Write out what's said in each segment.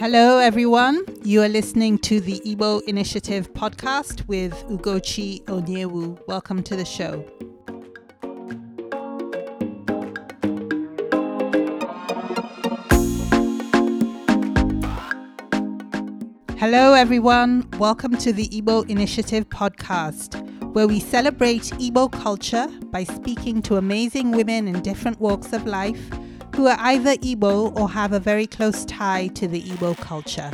Hello, everyone. You are listening to the Igbo Initiative podcast with Ugochi Onyewu. Welcome to the show. Hello, everyone. Welcome to the Igbo Initiative podcast, where we celebrate Igbo culture by speaking to amazing women in different walks of life who are either Igbo or have a very close tie to the Igbo culture.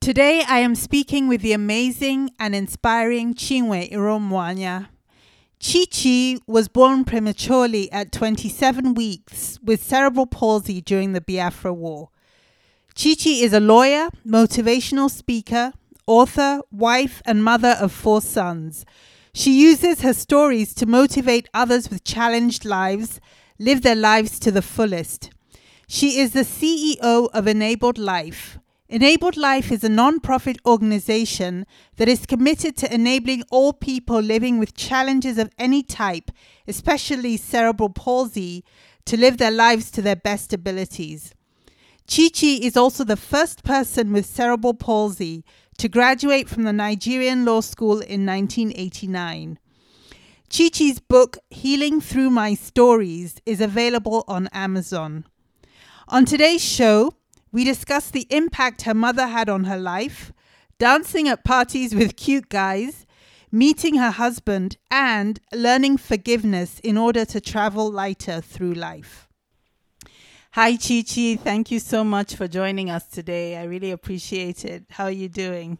Today, I am speaking with the amazing and inspiring Chinwe Iromuanya. Chichi was born prematurely at 27 weeks with cerebral palsy during the Biafra War. Chichi is a lawyer, motivational speaker, author, wife, and mother of four sons. She uses her stories to motivate others with challenged lives live their lives to the fullest. She is the CEO of Enabled Life, Enabled Life is a non-profit organization that is committed to enabling all people living with challenges of any type, especially cerebral palsy, to live their lives to their best abilities. Chi Chi is also the first person with cerebral palsy to graduate from the Nigerian Law School in 1989. Chi Chi's book, Healing Through My Stories, is available on Amazon. On today's show, we discuss the impact her mother had on her life, dancing at parties with cute guys, meeting her husband, and learning forgiveness in order to travel lighter through life. Hi, Chi Chi. Thank you so much for joining us today. I really appreciate it. How are you doing?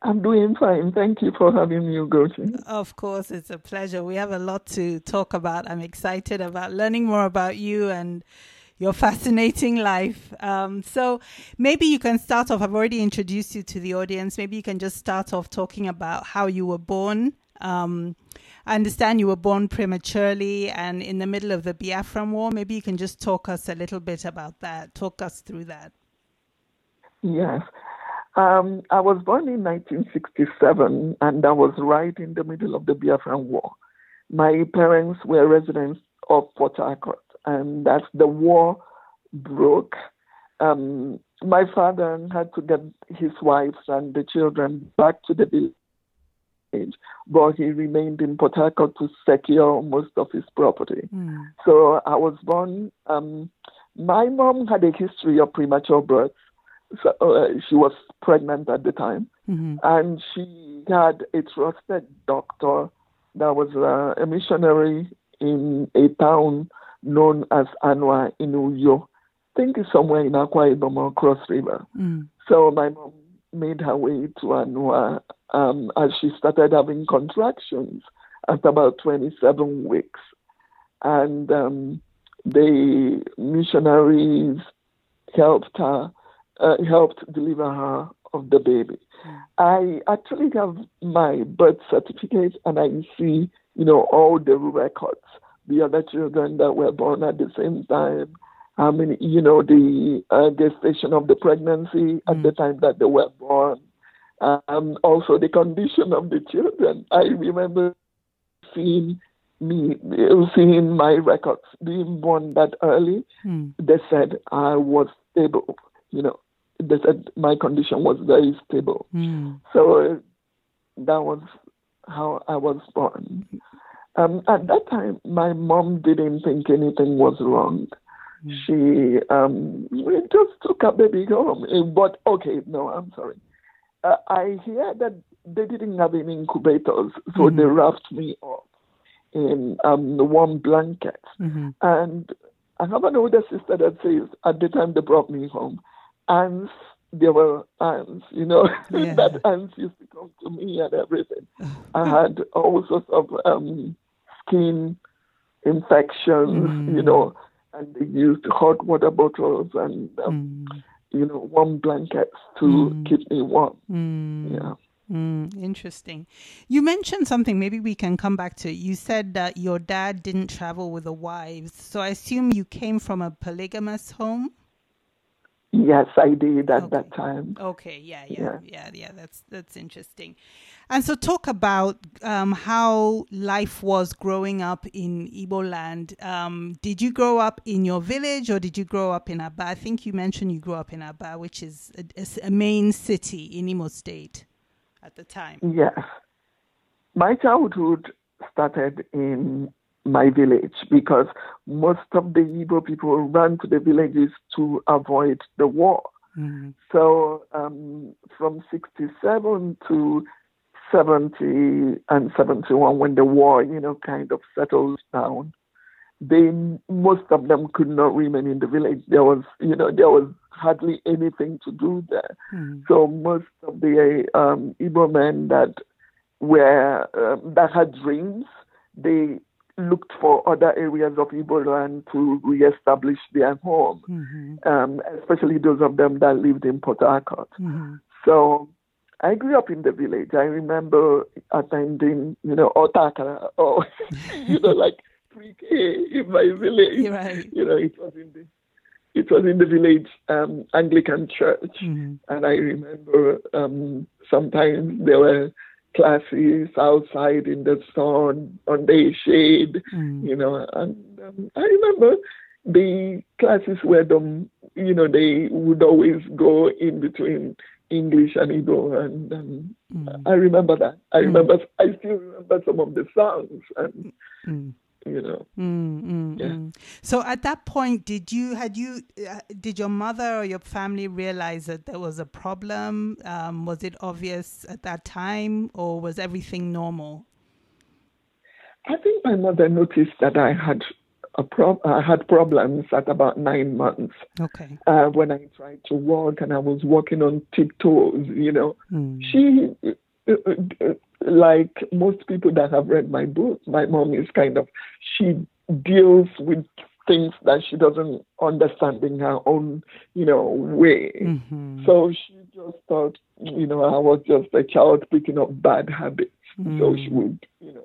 I'm doing fine. Thank you for having me, Ugochi. Of course, it's a pleasure. We have a lot to talk about. I'm excited about learning more about you and your fascinating life. Um, so maybe you can start off. I've already introduced you to the audience. Maybe you can just start off talking about how you were born. Um, I understand you were born prematurely and in the middle of the Biafran War. Maybe you can just talk us a little bit about that. Talk us through that. Yes. Um, I was born in 1967, and I was right in the middle of the Biafran War. My parents were residents of Port Harcourt and as the war broke, um, my father had to get his wives and the children back to the village, but he remained in Port Harcourt to secure most of his property. Mm. So I was born. Um, my mom had a history of premature birth. So, uh, she was pregnant at the time, mm-hmm. and she had a trusted doctor that was uh, a missionary in a town known as Anua in Uyo. I think it's somewhere in Akwa Ibom or Cross River. Mm. So my mom made her way to Anua um, as she started having contractions at about 27 weeks. And um, the missionaries helped her, uh, helped deliver her of the baby. Mm. I actually have my birth certificate and I see, you know, all the records the other children that were born at the same time. I mean, you know, the uh, gestation of the pregnancy at mm. the time that they were born. Um, also, the condition of the children. I remember seeing me, seeing my records being born that early. Mm. They said I was stable. You know, they said my condition was very stable. Mm. So that was how I was born. Um, at that time, my mom didn't think anything was wrong. Mm. She um, we just took a baby home. But okay, no, I'm sorry. Uh, I hear that they didn't have any incubators, so mm-hmm. they wrapped me up in um, warm blankets. Mm-hmm. And I have an older sister that says at the time they brought me home, ants there were ants, you know, yeah. that ants used to come to me and everything. I had all sorts of um, skin infections, mm. you know, and they used hot water bottles and, um, mm. You know, warm blankets to mm. keep me warm. Mm. Yeah. Mm, interesting. You mentioned something, maybe we can come back to it. You said that your dad didn't travel with the wives. So I assume you came from a polygamous home? Yes, I did at okay. that time. Okay, yeah, yeah, yeah, yeah, yeah. That's that's interesting. And so, talk about um, how life was growing up in Igbo land. Um, did you grow up in your village, or did you grow up in Aba? I think you mentioned you grew up in Aba, which is a, a main city in Imo State at the time. Yes, my childhood started in my village because most of the Igbo people ran to the villages to avoid the war. Mm-hmm. So um, from 67 to 70 and 71, when the war, you know, kind of settles down, they most of them could not remain in the village. There was, you know, there was hardly anything to do there. Mm-hmm. So most of the um, Igbo men that were um, that had dreams, they looked for other areas of Igbo land to reestablish their home, mm-hmm. um, especially those of them that lived in Port Harcourt. Mm-hmm. So I grew up in the village. I remember attending, you know, Otaka or, you know, like pre-K in my village. Right. You know, it was in the it was in the village um, Anglican church, mm-hmm. and I remember um, sometimes there were classes outside in the sun, on the shade, mm. you know. And um, I remember the classes where them, you know, they would always go in between English and Igbo, and um, mm. I remember that. I mm. remember, I still remember some of the songs, and mm you know. Mm, mm, yeah. Mm. So at that point, did you had you uh, did your mother or your family realize that there was a problem? Um, was it obvious at that time, or was everything normal? I think my mother noticed that I had a pro- I had problems at about nine months. Okay. Uh, when I tried to walk and I was walking on tiptoes, you know, mm. she uh, uh, like most people that have read my book, my mom is kind of, she deals with things that she doesn't understand in her own, you know, way. Mm-hmm. So she just thought, you know, I was just a child picking up bad habits. Mm-hmm. So she would, you know,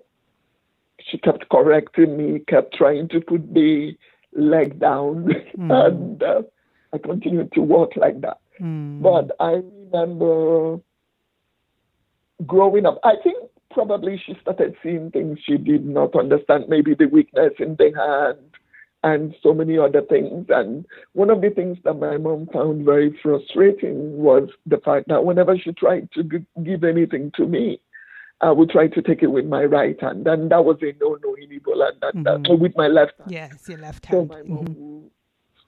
she kept correcting me, kept trying to put the leg down, mm-hmm. and uh, I continued to walk like that. Mm. But I remember growing up, I think probably she started seeing things she did not understand, maybe the weakness in the hand and so many other things. And one of the things that my mom found very frustrating was the fact that whenever she tried to give anything to me, I would try to take it with my right hand, and that was a no-no in Ebola. And that, mm-hmm. with my left hand. Yes, your left hand. So my mom mm-hmm. would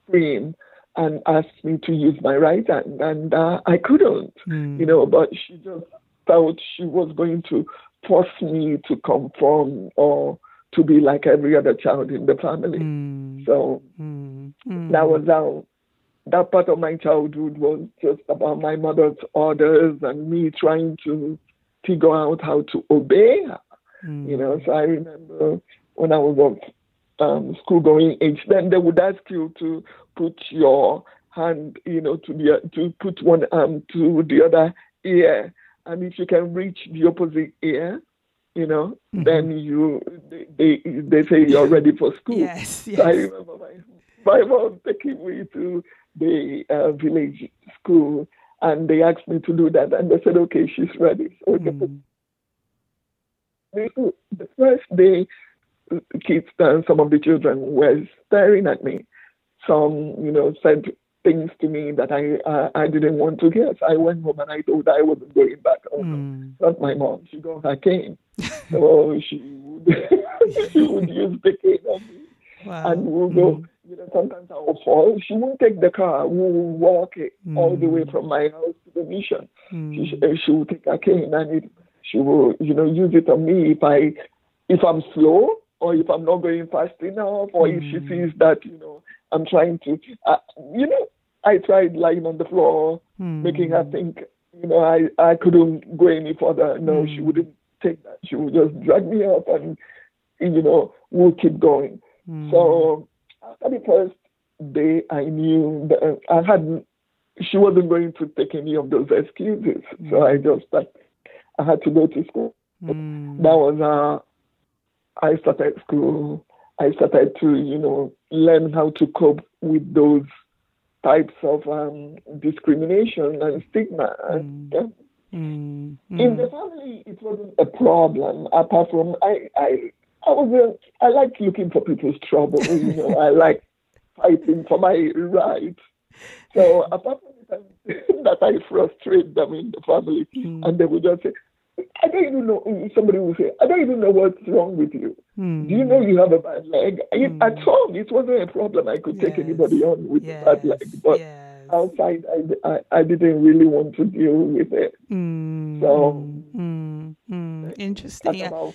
scream and ask me to use my right hand, and uh, I couldn't, mm. you know. But she just felt she was going to force me to conform or to be like every other child in the family. Mm. So mm. Mm. that was how that part of my childhood was just about my mother's orders and me trying to figure out how to obey her. You know, so I remember when I was of um, school going age, then they would ask you to put your hand, you know, to the to put one arm to the other ear and if you can reach the opposite ear, you know, mm-hmm. then you they, they say you're ready for school. yes, yes. So I remember my my mom taking me to the uh, village school, and they asked me to do that, and they said, okay, she's ready. So mm. the first day, kids and some of the children were staring at me. Some, you know, said things to me that I uh, I didn't want to hear. So I went home and I told her I wasn't going back home. Mm. Not my mom. She got her cane. so she would she would use the cane on me. Wow. And we'll go, mm. you know, sometimes I will fall. She won't take the car. We will walk it mm. all the way from my house to the mission. She, hmm. she will take her cane and it, she will, you know, use it on me if I if I'm slow or if I'm not going fast enough or if she hmm. sees that, you know, I'm trying to, uh, you know, I tried lying on the floor, mm. making her think, you know, I, I couldn't go any further. No, mm. she wouldn't take that. She would just drag me up and, you know, we'll keep going. Mm. So after the first day, I knew that I hadn't, she wasn't going to take any of those excuses. So hmm. I just, I had to go to school. Hmm. That was, uh, I started school. I started to, you know, learn how to cope with those types of um, discrimination and stigma. And, Mm. Mm, In the family, it wasn't a problem. Apart from I, I, I was a, I like looking for people's trouble. You know, I like fighting for my rights. So apart from time that I frustrate them in the family, Mm. and they would just say, "I don't even know." Somebody will say, "I don't even know what's wrong with you. mm. Do you know you have a bad leg?" I- Mm. At home, it wasn't a problem. I could take anybody on with a bad leg, but yes. outside, I, I, I didn't really want to deal with it. Mm, So- interesting. Yeah. about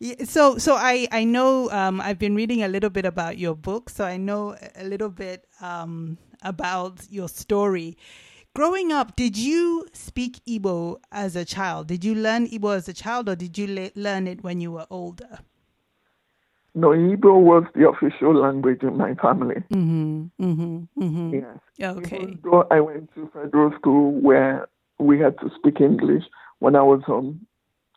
Yeah, so so I I know um, I've been reading a little bit about your book, so I know a little bit um, about your story. Growing up, did you speak Igbo as a child? Did you learn Igbo as a child, or did you le- learn it when you were older? No, Igbo was the official language in my family. Mm-hmm. Mm-hmm. Mm-hmm. Yes. Okay. Even though I went to federal school where we had to speak English when I was home,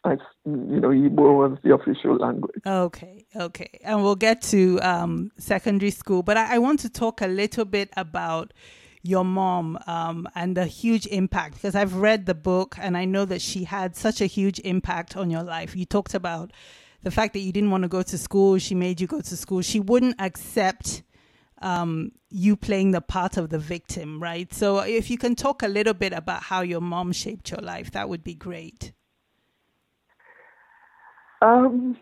I, you know, Igbo was the official language. Okay, okay. And we'll get to um, secondary school, but I, I want to talk a little bit about your mom um, and the huge impact because I've read the book and I know that she had such a huge impact on your life. You talked about the fact that you didn't want to go to school, she made you go to school. She wouldn't accept um, you playing the part of the victim, right? So if you can talk a little bit about how your mom shaped your life, that would be great. Um,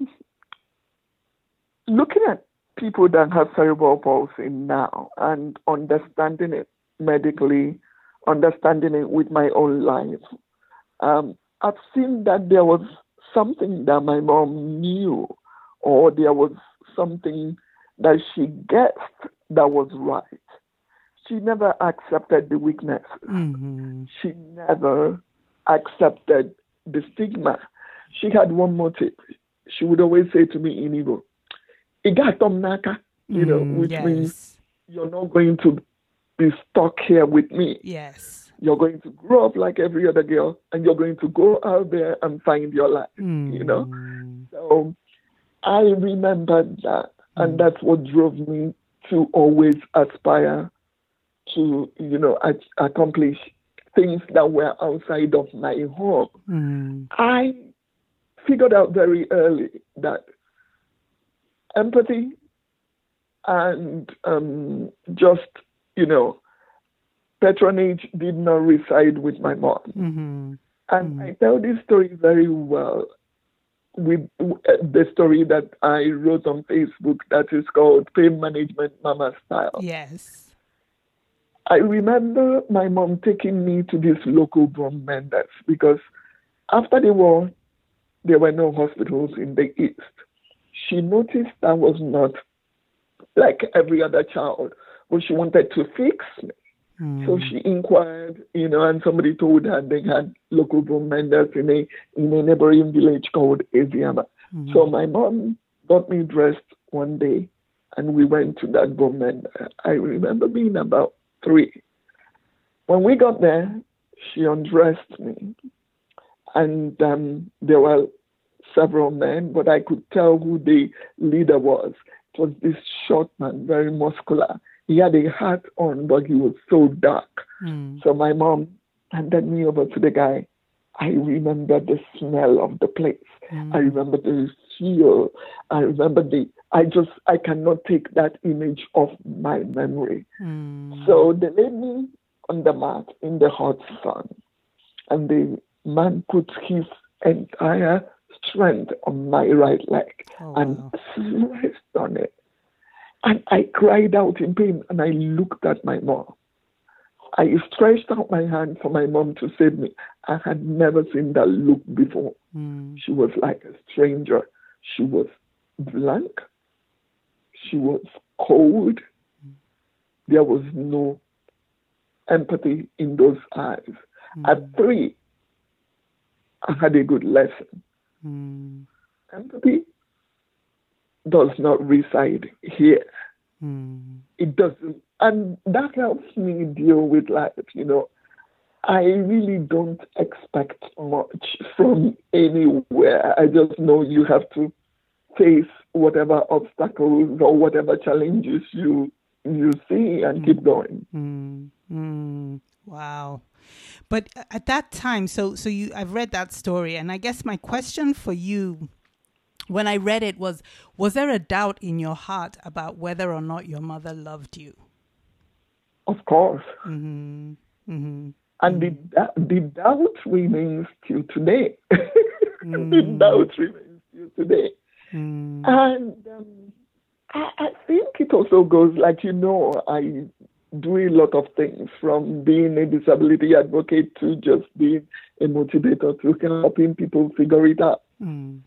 looking at people that have cerebral palsy now and understanding it medically, understanding it with my own life, um, I've seen that there was something that my mom knew, or there was something that she guessed that was right. She never accepted the weakness. Mm-hmm. She never accepted the stigma. She had one motive. She would always say to me in Igbo, "Igatom naka," you know, Mm, which yes. means you're not going to be stuck here with me. Yes. You're going to grow up like every other girl, and you're going to go out there and find your life. You know. Mm. So I remembered that, Mm. and that's what drove me to always aspire to, you know, ac- accomplish things that were outside of my home. Mm. I figured out very early that empathy and um, just, you know, patronage did not reside with my mom. Mm-hmm. And I tell this story very well with uh, the story that I wrote on Facebook that is called Pain Management Mama Style. Yes. I remember my mom taking me to this local bone menders because after the war, there were no hospitals in the East. She noticed I was not like every other child, but she wanted to fix me. Mm. So she inquired, you know, and somebody told her they had local bone menders in a, in a neighboring village called Eziama. Mm. So my mom got me dressed one day and we went to that woman. I remember being about three. When we got there, she undressed me. And um, there were several men, but I could tell who the leader was. It was this short man, very muscular. He had a hat on, but he was so dark. Mm. So my mom handed me over to the guy. I remember the smell of the place. I remember the feel. I remember the. I just I cannot take that image off my memory. Mm. So they laid me on the mat in the hot sun, and the man put his entire strength on my right leg Oh, and wow. pressed on it. And I cried out in pain and I looked at my mom. I stretched out my hand for my mom to save me. I had never seen that look before. Mm. She was like a stranger. She was blank. She was cold. There was no empathy in those eyes. At three, I had a good lesson. Mm. Empathy does not reside here. Mm. It doesn't. And that helps me deal with life, you know. I really don't expect much from anywhere. I just know you have to face whatever obstacles or whatever challenges you you see and keep going. Mm, mm, wow. But at that time, so so you, I've read that story, and I guess my question for you, when I read it, was: Was there a doubt in your heart about whether or not your mother loved you? Of course. Mm-hmm. Mm-hmm. And the, the doubt remains till today. the doubt remains till today. Mm. And um, I, I think it also goes like, you know, I do a lot of things from being a disability advocate to just being a motivator to helping people figure it out. Mm.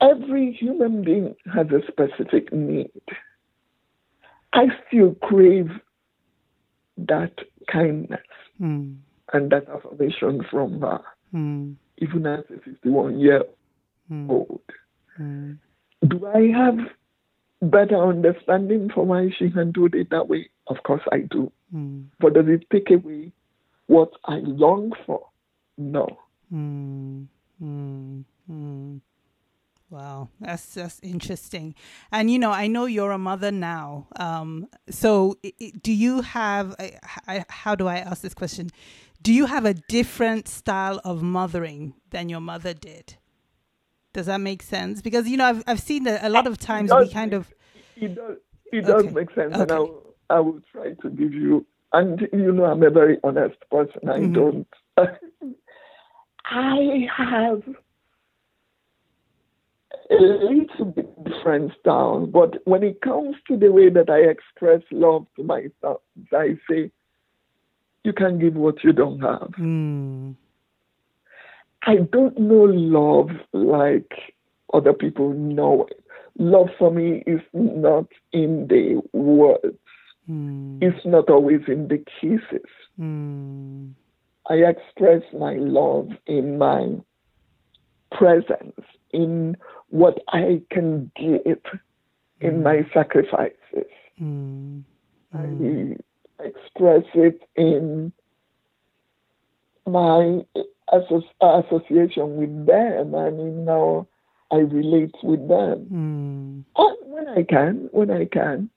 Every human being has a specific need. I still crave that kindness Mm. and that affirmation from her, Mm. even as a 51 year old. Mm. Do I have better understanding for why she handled it that way? Of course I do. Mm. But does it take away what I long for? No. Wow, that's that's interesting. And you know, I know you're a mother now. Um, so, do you have? I, I, how do I ask this question? Do you have a different style of mothering than your mother did? Does that make sense? Because you know, I've I've seen that a lot of times we kind of. It does, it does Okay. make sense, and I will, I will try to give you. And you know, I'm a very honest person. I Mhm. don't. I have a little bit different style, but when it comes to the way that I express love to my sons, I say, "You can give what you don't have." Mm, I don't know love like other people know it. Love for me is not in the words. mm, It's not always in the kisses. mm, I express my love in my presence, in what I can give, in my sacrifices. mm, I express it in my asso- association with them and in how I relate with them. mm, And when I can, when I can,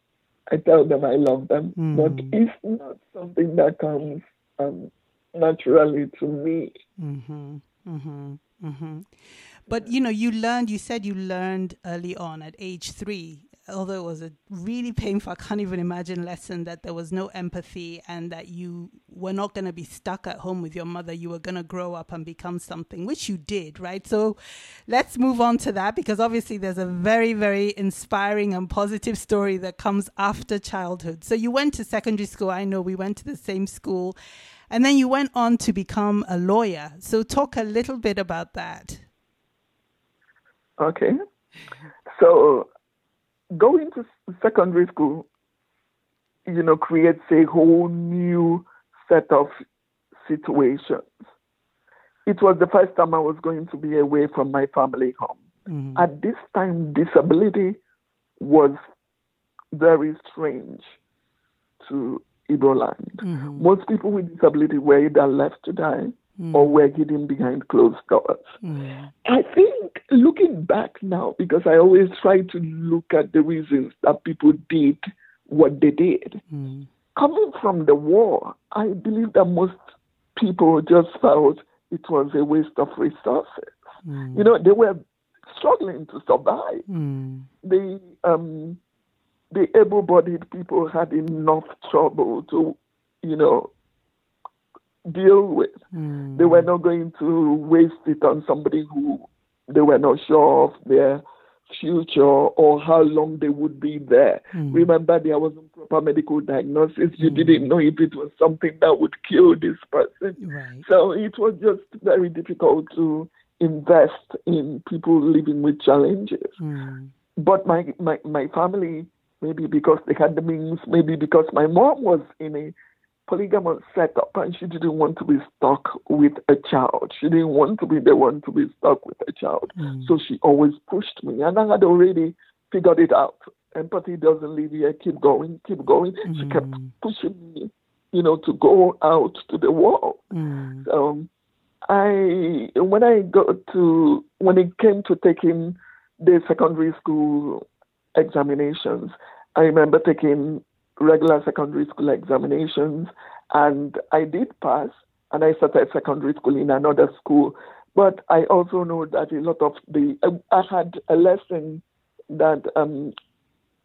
I tell them I love them. Mm. But it's not something that comes um, naturally to me. Mm-hmm. Mm-hmm. Mm-hmm. But you know, you learned. You said you learned early on at age three, although it was a really painful. I can't even imagine lesson that there was no empathy and that you were not going to be stuck at home with your mother. You were going to grow up and become something, which you did, right? So, let's move on to that because obviously there's a very, very inspiring and positive story that comes after childhood. So you went to secondary school. I know we went to the same school. And then you went on to become a lawyer. So talk a little bit about that. Okay. So going to secondary school, you know, creates a whole new set of situations. It was the first time I was going to be away from my family home. Mhm. At this time, disability was very strange to Igbo land. Mhm. Most people with disability were either left to die or were hidden behind closed doors. Mhm. I think looking back now, because I always try to look at the reasons that people did what they did. Mhm. Coming from the war, I believe that most people just felt it was a waste of resources. Mhm. You know, they were struggling to survive. Mhm. The um, the able-bodied people had enough trouble to, you know, deal with. Mhm. They were not going to waste it on somebody who they were not sure of their future or how long they would be there. Mhm. Remember, there wasn't proper medical diagnosis. You Mm. didn't know if it was something that would kill this person. Right. So it was just very difficult to invest in people living with challenges. Mhm. But my, my, my family, maybe because they had the means, maybe because my mom was in a polygamous setup and she didn't want to be stuck with a child. She didn't want to be the one to be stuck with a child. Mhm. So she always pushed me. And I had already figured it out. Empathy doesn't leave here. Keep going, keep going. She kept Mhm. pushing me, you know, to go out to the world. So I when I got to when it came to taking the secondary school examinations, I remember taking regular secondary school examinations, and I did pass, and I started secondary school in another school. But I also know that a lot of the I had a lesson that um,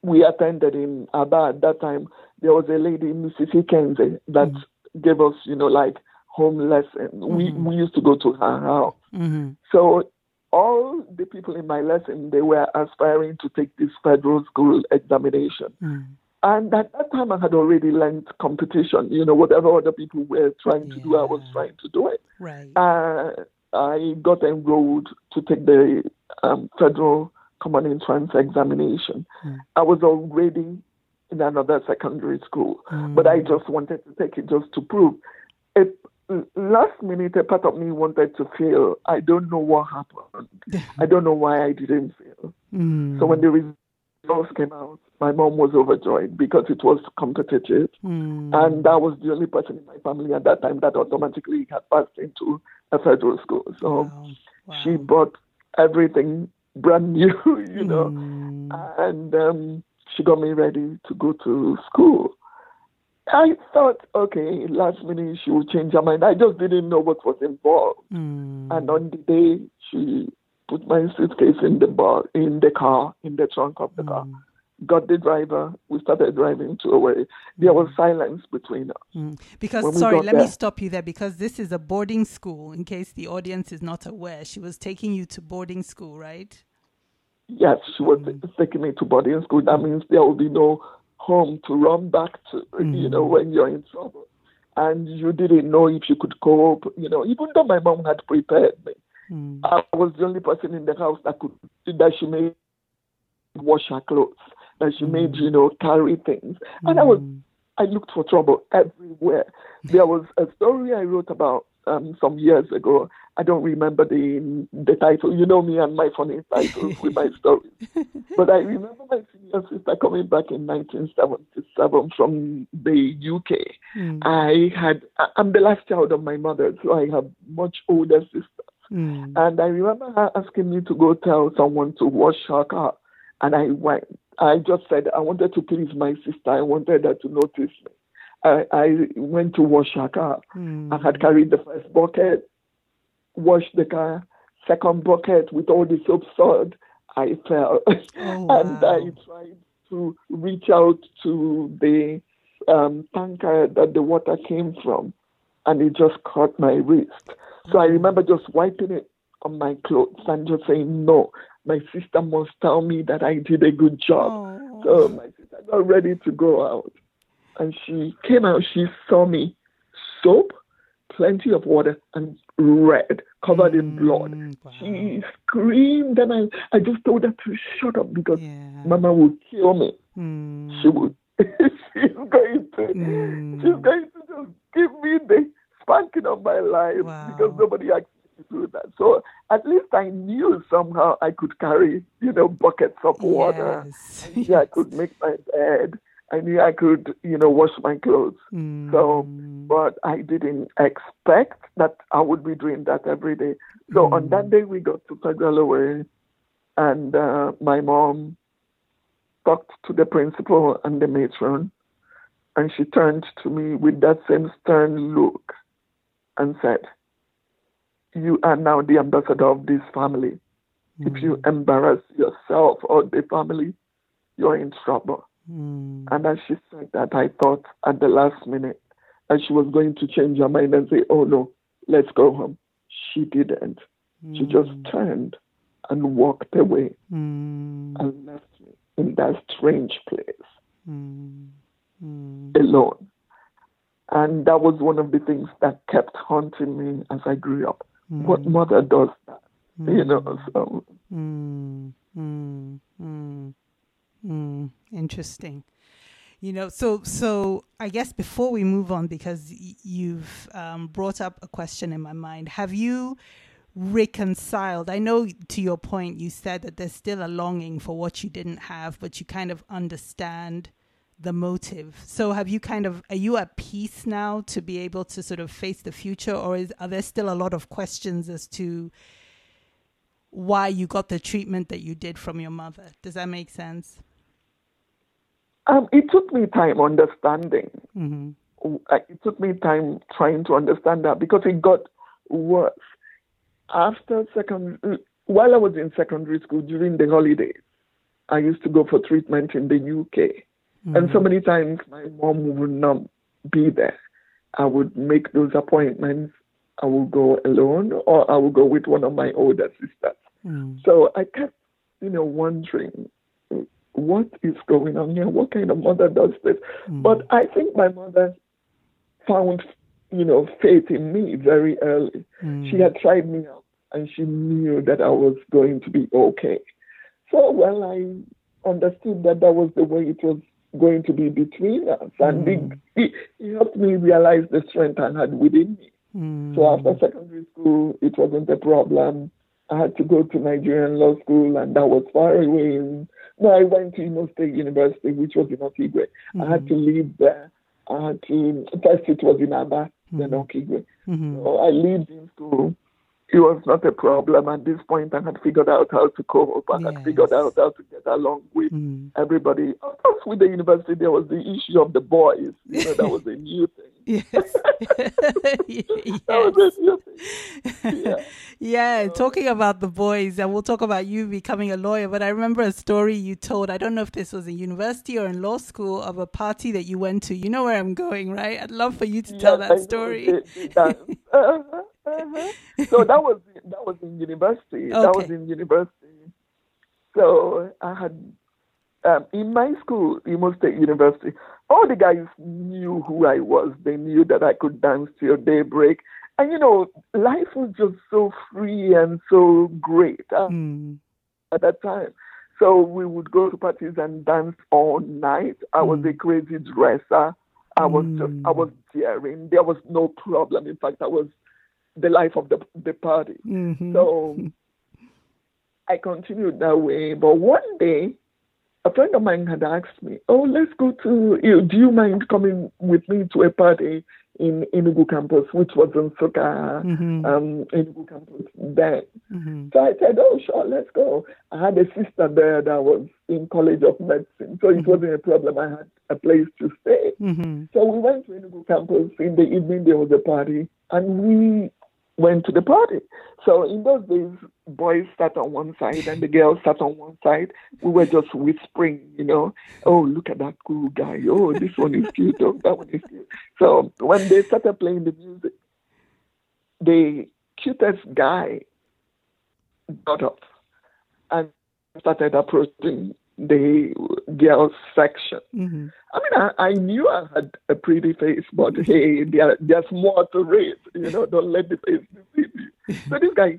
we attended in Aba at that time. There was a lady, Mrs. Kenzie, that mm-hmm. gave us, you know, like home lesson. Mm-hmm. We we used to go to her house. Mm-hmm. So all the people in my lesson they were aspiring to take this federal school examination. Mm. And at that time, I had already learned competition. You know, whatever other people were trying to yeah. do, I was trying to do it. Right. Uh, I got enrolled to take the um, federal common entrance examination. Mm. I was already in another secondary school, mm. but I just wanted to take it just to prove. It, last minute, a part of me wanted to fail. I don't know what happened. I don't know why I didn't fail. Mm. So when the results came out, my mom was overjoyed because it was competitive. Mm. And I was the only person in my family at that time that automatically had passed into a federal school. So wow. Wow. she bought everything brand new, you know, mm. and um, she got me ready to go to school. I thought, okay, last minute she would change her mind. I just didn't know what was involved. Mm. And on the day, she put my suitcase in the bar, in the car, in the trunk of the mm. car got the driver. We started driving to away. There was mm. silence between us. Mm. Because, sorry, let there. me stop you there because this is a boarding school, in case the audience is not aware. She was taking you to boarding school, right? Yes, she was mm. taking me to boarding school. That means there will be no home to run back to, mm. you know, when you're in trouble. And you didn't know if you could cope, you know, even though my mom had prepared me. Mm. I was the only person in the house that could, that she made wash her clothes that she made, mm. you know, carry things. And I was, mm. I looked for trouble everywhere. There was a story I wrote about um, some years ago. I don't remember the the title. You know me and my funny titles with my stories. But I remember my senior sister coming back in 1977 from the UK. Mm. I had I'm the last child of my mother, so I have much older sisters. Mm. And I remember her asking me to go tell someone to wash her car, and I went. I just said I wanted to please my sister. I wanted her to notice me. I, I went to wash her car. Mm. I had carried the first bucket, washed the car, second bucket with all the soap salt. I fell. Oh, wow. and I tried to reach out to the um, tanker that the water came from, and it just caught my wrist. So I remember just wiping it on my clothes and just saying, No, my sister must tell me that I did a good job. Oh. So my sister got ready to go out. And she came out, she saw me soap, plenty of water, and red, covered mm, in blood. Wow. She screamed, and I, I just told her to shut up because yeah. Mama would kill me. Mm. She would. she's going to. Mm. She's going to just give me the spanking of my life wow. because nobody asked to do that. So at least I knew somehow I could carry, you know, buckets of water. Yes. I knew I could make my bed. I knew I could, you know, wash my clothes. Mm. So, but I didn't expect that I would be doing that every day. So mm. on that day, we got to Federal Away, and uh, my mom talked to the principal and the matron, and she turned to me with that same stern look and said, you are now the ambassador of this family. Mm. If you hmm. embarrass yourself or the family, you're in trouble. Mm. And as she said that, I thought at the last minute that she was going to change her mind and say, oh no, let's go home. She didn't. Mm. She just hmm. turned and walked away mm. and left me in that strange place alone. And that was one of the things that kept haunting me as I grew up. Mm. What mother does that? Mm. You know, mm. so. Mm. Mm. Mm. Interesting. You know, so so I guess before we move on, because y- you've um, brought up a question in my mind, have you reconciled? I know to your point, you said that there's still a longing for what you didn't have, but you kind of understand the motive. So have you kind of are you at peace now to be able to sort of face the future or is, are there still a lot of questions as to why you got the treatment that you did from your mother? Does that make sense? Um, it took me time understanding. Mm-hmm. Uh, It took me time trying to understand that because it got worse after secondary. While I was in secondary school during the holidays, I used to go for treatment in the UK, and so many times my mom would not be there. I would make those appointments. I would go alone, or I would go with one of my older sisters. Mm. So I kept, you know, wondering what is going on here? What kind of mother does this? But I think my mother found, you know, faith in me very early. She had tried me out and she knew that I was going to be okay. So, well, I understood that that was the way it was going to be between us. And it, it, it helped me realize the strength I had within me. Mm. So after secondary school, it wasn't a problem. I had to go to Nigerian law school, and that was far away. And, no, I went to Imo State University, which was in Okigwe. I had to leave there. I had to, first it was in Aba, then Okigwe. Mhm. So I lived in school. It was not a problem. At this point, I had figured out how to cope. I had figured out how to get along with Mm. everybody. Of course, with the university, there was the issue of the boys. You know, that was a new thing. Yes. That yes. was a new thing. Yeah. Yeah, talking about the boys, and we'll talk about you becoming a lawyer. But I remember a story you told. I don't know if this was in university or in law school of a party that you went to. You know where I'm going, right? I'd love for you to tell Yes, I that know story. Uh-huh, uh-huh. So that was that was in university. That was in university. So I had um, in my school, Imo State University. All the guys knew who I was. They knew that I could dance till daybreak. And you know, life was just so free and so great uh, Mm. at that time. So we would go to parties and dance all night. I was a crazy dresser. I was just, I was daring. There was no problem. In fact, I was the life of the the party. Mhm. So I continued that way. But one day, a friend of mine had asked me, "Oh, let's go to. you- Do you mind coming with me to a party in Enugu campus, which was in Soka, Mhm. um, Enugu campus then?" Mhm. So I said, "Oh, sure, let's go." I had a sister there that was in College of Medicine, so it wasn't a problem. I had a place to stay. Mhm. So we went to Enugu campus. In the evening, there was a party, and we went to the party. So in those days, boys sat on one side and the girls sat on one side. We were just whispering, you know, oh, look at that cool guy. Oh, this one is cute. Oh, that one is cute. So when they started playing the music, the cutest guy got up and started approaching the girls section. Mhm. I mean, I, I knew I had a pretty face, but hey, there, there's more to it. You know, don't let the face deceive you. So this guy,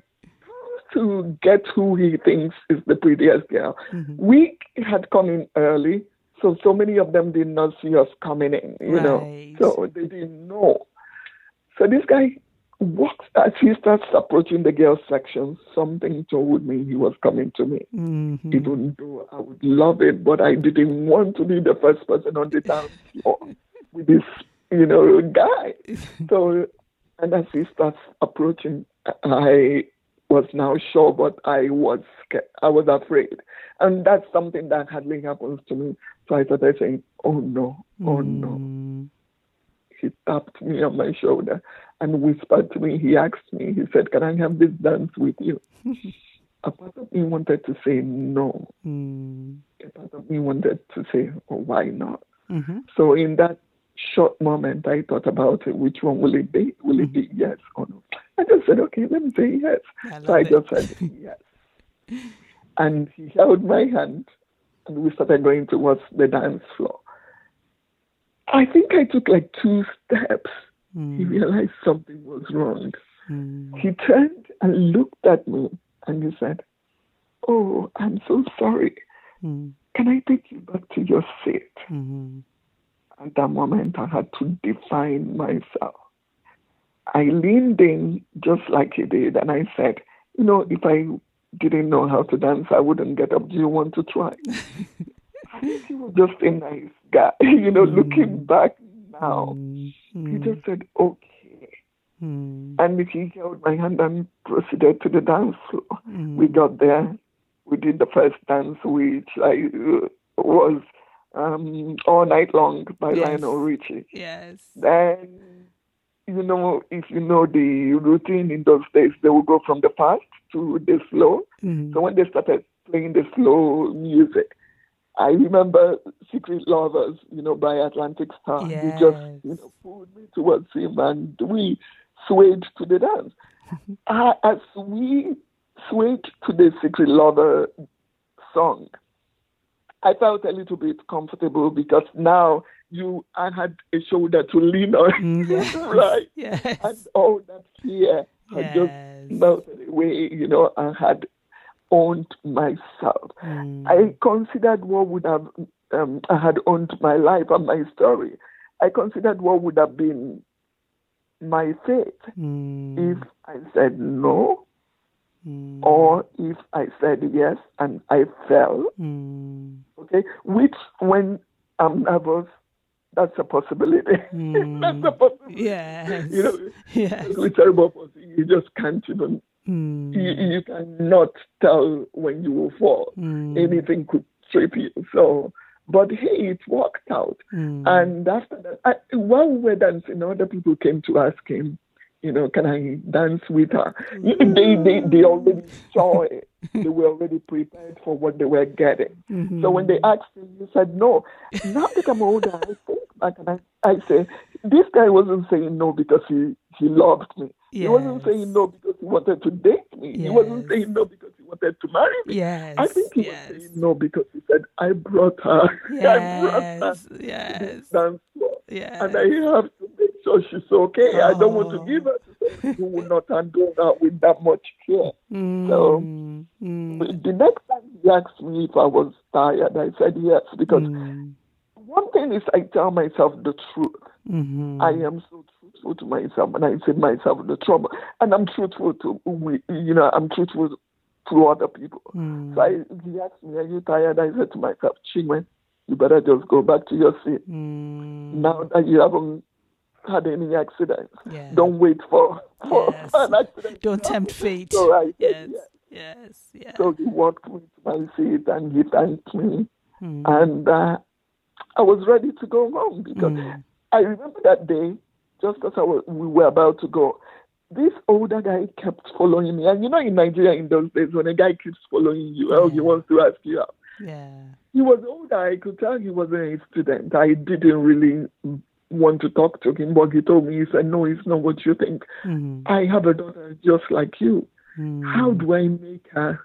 to get who he thinks is the prettiest girl, we had come in early, so so many of them did not see us coming in. You Right. know, so they didn't know. So this guy walks as he starts approaching the girls section. Something told me he was coming to me Mhm. even though I would love it, but I didn't want to be the first person on the dance floor with this, you know, guy. So, and as he starts approaching, I was now sure, but I was scared. I was afraid, and that's something that hardly happens to me. So I started saying, "Oh no, oh no." He tapped me on my shoulder and whispered to me. He asked me. He said, "Can I have this dance with you?" A part of me wanted to say no. Mm. A part of me wanted to say, oh, why not? Mhm. So in that short moment, I thought about it. Which one will it be? Will it be yes or no? I just said, okay, let me say yes. I so I love just said yes. And he held my hand, and we started going towards the dance floor. I think I took like two steps. He Mm. realized something was wrong. Mm. He turned and looked at me, and he said, "Oh, I'm so sorry. Mm. Can I take you back to your seat?" Mhm. At that moment, I had to define myself. I leaned in just like he did, and I said, You know, if I didn't know how to dance, I wouldn't get up. Do you want to try? I think he was just a nice guy. you know, looking back now, Mm. he Mm. just said, Okay. Mm. And he held my hand and proceeded to the dance floor. Mm. We got there. We did the first dance, which I uh, was um, All Night Long by Yes. Lionel Richie. Yes. Then, you know, if you know the routine in those days, they would go from the fast to the slow. Mm. So when they started playing the slow music, I remember Secret Lovers, you know, by Atlantic Starr. He just, you know, pulled me towards him and we swayed to the dance. uh, as we swayed to the Secret Lover song, I felt a little bit comfortable because now you I had a shoulder to lean on, Mm, yes. right? Yes. And all that fear had just Yes. melted away, you know, I had owned myself. Mm. I considered what would have, um, I had owned my life and my story. I considered what would have been my fate Mm. if I said no Mm. or if I said yes and I fell. Mm. Okay, which when I'm nervous, that's a possibility. Mm. that's a possibility. Yes. You know, Yes. it's terrible. possibility. You just can't even. Mm. You, you cannot tell when you will fall. Mm. Anything could trip you. So, but hey, it worked out. Mm. And after that, I, while we were dancing, other people came to ask him, you know, can I dance with her? They, they, they already saw it. They were already prepared for what they were getting. Mhm. So when they asked him, he said no. Now that I'm older, I think back and I, I say, this guy wasn't saying no because he, he loved me. He wasn't saying no because he wanted to date me. He wasn't saying no because he wanted to marry me. Yes. I think he yes. was saying no because he said, I brought her. I brought her Yes. to Yes. this dance floor. Yes. And I have to make sure she's okay. I don't want to Oh. give her to someone who will not handle her with that much care. Mm. Mm. The next time he asked me if I was tired, I said yes, because Mm. one thing is I tell myself the truth. Mhm. I am so truthful to myself, and I say myself the trouble, and I'm truthful to you know I'm truthful to other people. Mm. So I, he asked me, "Are you tired?" I said to myself, "Chinwe, you better just go back to your seat Mm. now that you haven't had any accidents. Don't wait for for Yes. an accident. Don't tempt fate. So I yes. yes. Yes. Yes. So he walked me to my seat and he thanked me, Mm. and uh, I was ready to go home because Mm. I remember that day, just as I was, we were about to go, this older guy kept following me. And you know, in Nigeria in those days, when a guy keeps following you, oh, he wants to ask you out. Yeah. He was older. I could tell he wasn't a student. I didn't really want to talk to him, but he told me, he said, no, it's not what you think. Mm. I have a daughter just like you. Mm. How do I make her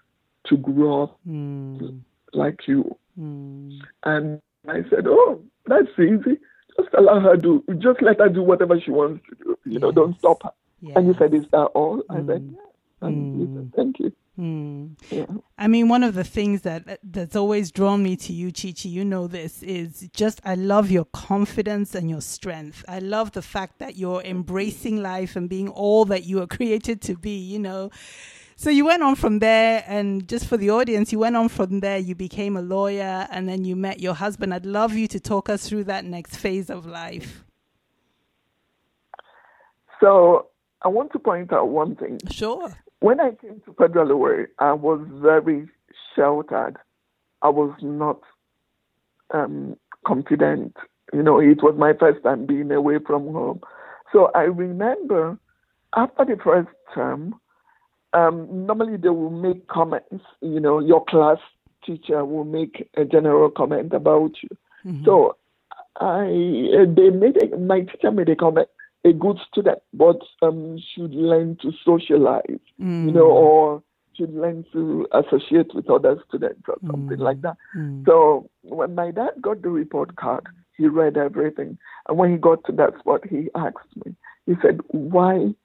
to grow up Mm. like you? Mm. And I said, oh, that's easy. Just allow her do, just let her do whatever she wants to do. You know, don't stop her. And he said, is that all? I said, Mm. yes. And he Mm. said, thank you. Mm. Yeah. I mean, one of the things that that's always drawn me to you, Chichi, you know this, is just I love your confidence and your strength. I love the fact that you're embracing life and being all that you are created to be, you know. So you went on from there, and just for the audience, you went on from there, you became a lawyer, and then you met your husband. I'd love you to talk us through that next phase of life. So I want to point out one thing. Sure. When I came to Federal Way, I was very sheltered. I was not um, confident. You know, it was my first time being away from home. So I remember after the first term, um, normally they will make comments. You know, your class teacher will make a general comment about you. Mhm. So I, uh, they made a, my teacher made a comment. A good student, but um, should learn to socialize Mm. you know, or should learn to associate with other students or something Mm. like that. Mm. So when my dad got the report card, he read everything. And when he got to that spot, he asked me, he said, Why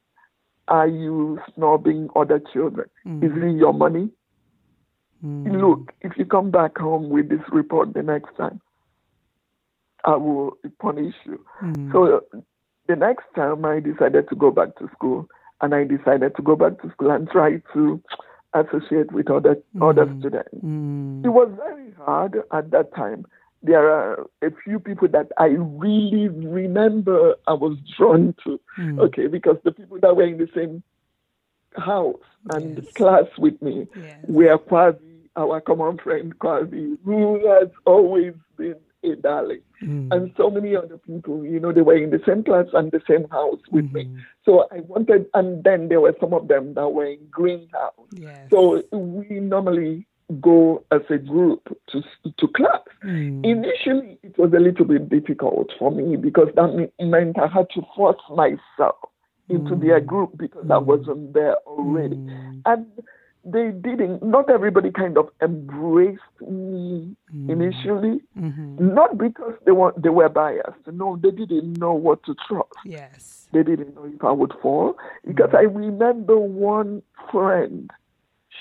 are you snobbing other children? Mm. Is it your money? Mm. Look, if you come back home with this report the next time, I will punish you. Mm. So the next time I decided to go back to school and I decided to go back to school and try to associate with other other Mm. students. Mm. It was very hard at that time. There are a few people that I really remember I was drawn to. Mm. Okay, because the people that were in the same house and Yes. class with me Yes. were Kwazi, our common friend Kwazi, who has always been a darling. Mm. And so many other people, you know, they were in the same class and the same house with mm-hmm. me. So I wanted, and then there were some of them that were in greenhouse. Yes. So we normally go as a group to to class. Mm. Initially, it was a little bit difficult for me because that meant I had to force myself into mm. their group because. I wasn't there already. Mm. And they didn't, not everybody kind of embraced me mm. initially, mm-hmm. not because they were, they were biased. No, they didn't know what to trust. Yes. They didn't know if I would fall. Because mm. I remember one friend,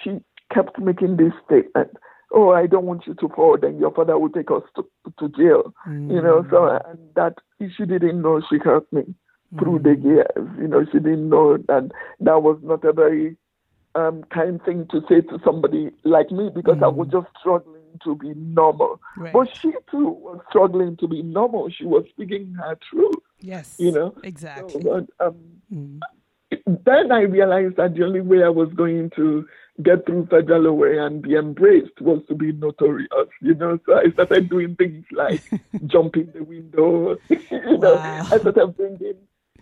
she kept making this statement oh, I don't want you to fall, then your father will take us to, to jail. Mm. You know, so and that she didn't know she hurt me through the mm. years. You know, she didn't know that that was not a very um, kind thing to say to somebody like me because mm. I was mm. just struggling to be normal. Right. But she too was struggling to be normal. She was speaking her truth. Yes. You know? Exactly. So, but, um, mm. Then I realized that the only way I was going to get through federal law and be embraced was to be notorious, you know. So I started doing things like jumping the window, you know. Wow. I started bringing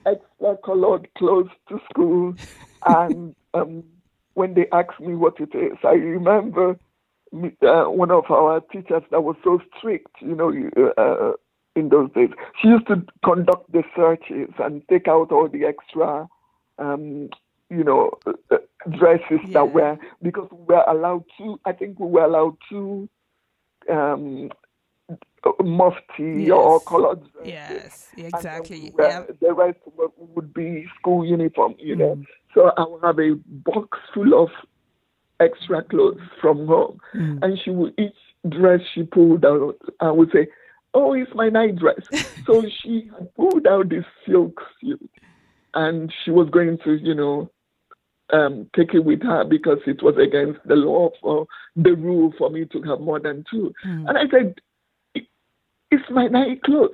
extra colored clothes to school. and um, when they asked me what it is, I remember uh, one of our teachers that was so strict, you know, uh, in those days. She used to conduct the searches and take out all the extra, um, you know, uh, dresses yeah. that were because we were allowed to. I think we were allowed to um, mufti yes. or colored dresses. Yes, exactly. Yep. The rest would be school uniform, you know. Mm. So I would have a box full of extra clothes from home, mm. and she would each dress she pulled out, I would say, "Oh, it's my night dress." so she pulled out this silk suit, and she was going to, you know, um, take it with her because it was against the law for the rule for me to have more than two. Mm. And I said, it's my night clothes.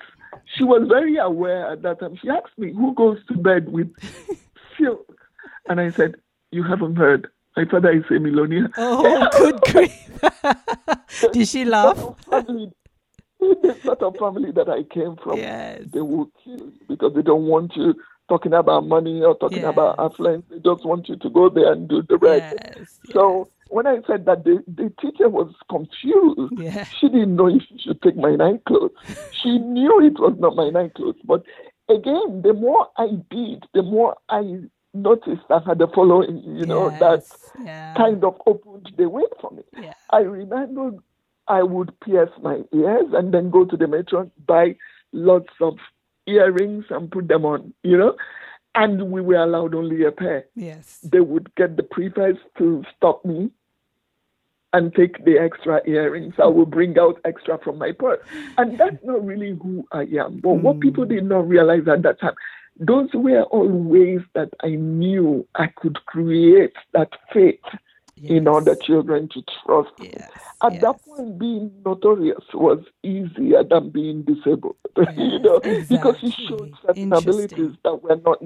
She was very aware at that time. She asked me, Who goes to bed with silk? And I said, You haven't heard. My father is a millionaire. Oh, good grief. Did she laugh? the sort of family that I came from, yes. they will kill you because they don't want you talking about money or talking yes. about affluence. They just want you to go there and do the rest. Yes. So when I said that, the, the teacher was confused. Yeah. She didn't know if she should take my night clothes. she knew it was not my night clothes. But again, the more I did, the more I noticed I had a following, you know, yes. that yeah. kind of opened the way for me. Yeah. I remember I would pierce my ears and then go to the metro, buy lots of earrings and put them on, you know and we were allowed only a pair. Yes. They would get the prefects to stop me and take the extra earrings. I will bring out extra from my purse. And that's not really who I am. But mm. what people did not realize at that time, those were all ways that I knew I could create that faith yes. in other children to trust. Yes. At yes. that point, being notorious was easier than being disabled, you know, exactly. because you showed certain abilities that were not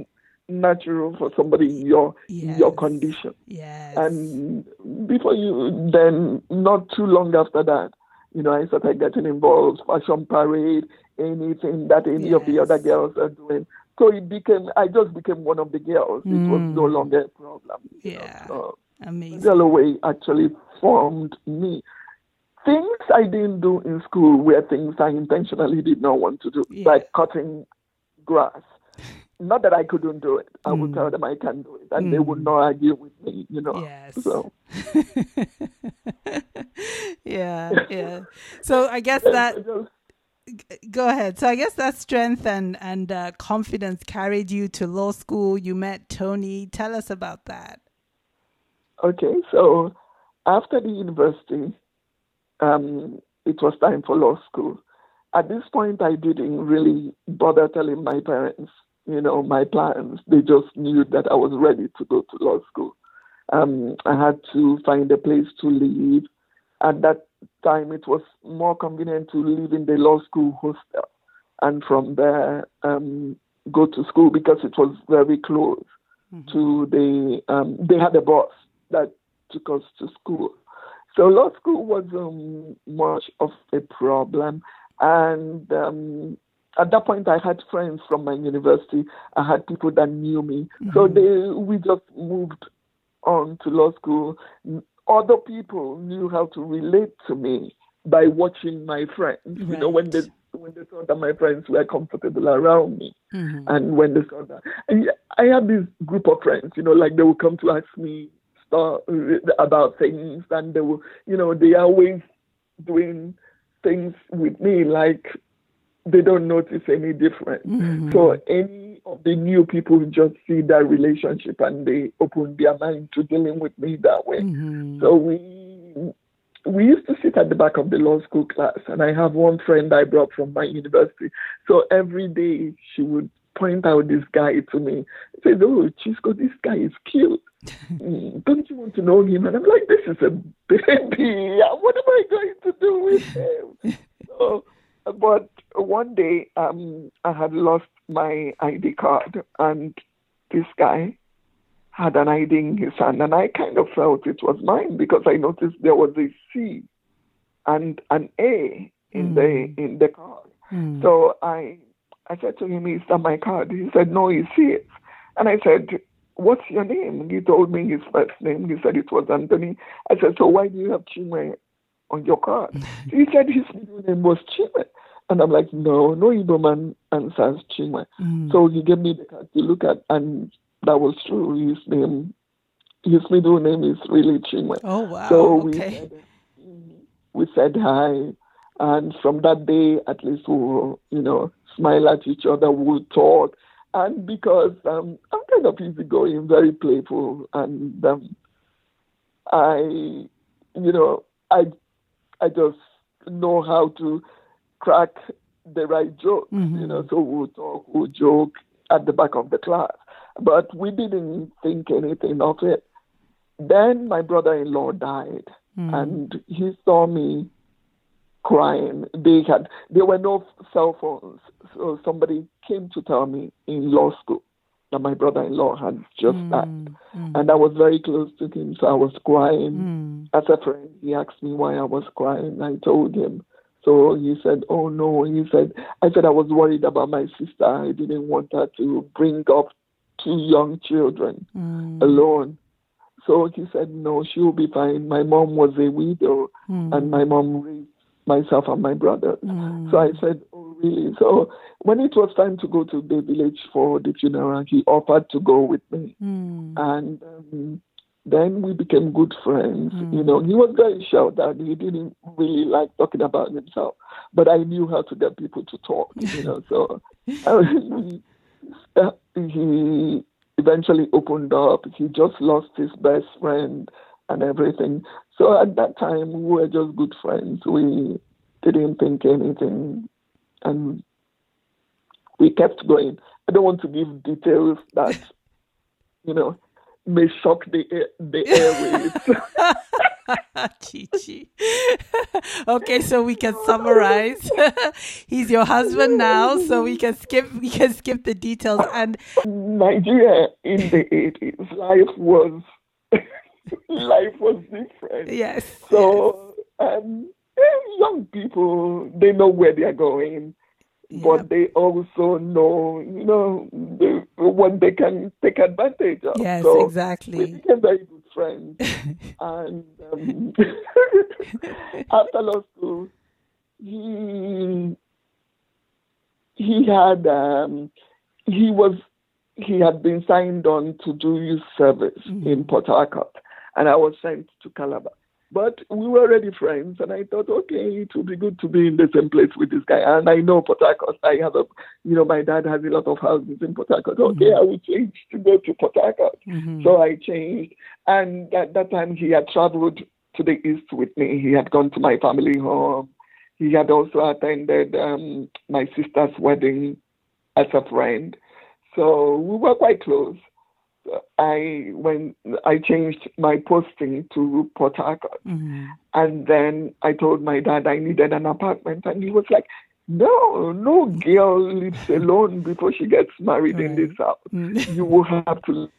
natural for somebody in your yes. your condition. Yes. And before you, then not too long after that, you know, I started getting involved, fashion parade, anything that any yes. of the other girls are doing. So it became, I just became one of the girls. Mm. It was no mm. longer a problem. Yeah. Know? So Amazing. Galloway actually formed me. Things I didn't do in school were things I intentionally did not want to do, yeah. like cutting grass not that I couldn't do it. I mm. would tell them I can do it, and mm. they would mm. not argue with me. You know. Yes. So. yeah, yeah. So I guess that. Go ahead. So I guess that strength and and uh, confidence carried you to law school. You met Tony. Tell us about that. Okay, so after the university, um, it was time for law school. At this point, I didn't really bother telling my parents you know, my plans. They just knew that I was ready to go to law school. Um, I had to find a place to live. At that time, it was more convenient to live in the law school hostel and from there um, go to school because it was very close mm-hmm. to the, um, they had a bus that took us to school. So law school wasn't much of a problem. And um, at that point, I had friends from my university. I had people that knew me. Mm-hmm. So they we just moved on to law school. Other people knew how to relate to me by watching my friends. Right. You know, when they when they saw that my friends were comfortable around me, mm-hmm. and when they saw that, and I had this group of friends. You know, like they would come to ask me about things, and they will, you know, they are always doing things with me like they don't notice any difference. Mm-hmm. So any of the new people just see that relationship and they open their mind to dealing with me that way. Mm-hmm. So we we used to sit at the back of the law school class, and I have one friend I brought from my university. So every day she would point out this guy to me. She says, "Oh, Chisco, this guy is cute. Mm, don't you want to know him?" And I'm like, "This is a baby. What am I going to do with him?" so, but one day, um, I had lost my ID card, and this guy had an ID in his hand, and I kind of felt it was mine because I noticed there was a C and an A in mm. the in the card. Mm. So I I said to him, "Is that my card?" He said, "No, it's his." And I said, "What's your name?" He told me his first name. He said it was Anthony. I said, "So why do you have Chinwe on your card?" he said his middle name was Chinwe. And I'm like, no, no Igbo man answers Chinwe. Mm. So he gave me the card to look at, and that was true. His name, his middle name is really Chinwe. Oh wow! So okay. we said, we said hi, and from that day, at least we will, you know, smile at each other, we'll talk, and because um, I'm kind of easygoing, very playful, and um, I, you know, I, I just know how to crack the right joke, mm-hmm. you know. So we'll talk, we'll joke at the back of the class but we didn't think anything of it. Then my brother in law died, mm. and he saw me crying. They had there were no cell phones, so somebody came to tell me in law school that my brother in law had just mm. died. Mm. And I was very close to him, so I was crying. Mm. As a friend, he asked me why I was crying. I told him. So he said, Oh no. He said, I said I was worried about my sister. I didn't want her to bring up two young children mm. alone. So he said, no, she'll be fine. My mom was a widow, mm. and my mom raised myself and my brother. Mm. So I said, oh, really? So when it was time to go to the village for the funeral, he offered to go with me. Mm. And um, then we became good friends. Mm. You know, he was very shy sheltered. He didn't really like talking about himself, but I knew how to get people to talk. You know, so uh, he eventually opened up. He just lost his best friend and everything. So at that time, we were just good friends. We didn't think anything, and we kept going. I don't want to give details that, you know, may shock the the airwaves. Chichi. okay, so we can summarize. He's your husband now, so we can skip we can skip the details and Nigeria in the eighties, life was life was different. Yes. So yes. um young people they know where they're going. But they also know, you know, they, what they can take advantage of. Yes, so exactly. We became very good friends. and um, after law school, he he had um, he was he had been signed on to do youth service mm-hmm. in Port Harcourt, and I was sent to Calabar. But we were already friends, and I thought, okay, it would be good to be in the same place with this guy. And I know Port Harcourt. I have a, you know, my dad has a lot of houses in Port Harcourt. Mm-hmm. Okay, I will change to go to Port Harcourt. Mm-hmm. So I changed, and at that time he had traveled to the east with me. He had gone to my family home. He had also attended um, my sister's wedding as a friend. So we were quite close. I when I changed my posting to Port Harcourt, mm-hmm. and then I told my dad I needed an apartment, and he was like, "No, no girl lives alone before she gets married in this house. Mm-hmm. You will have to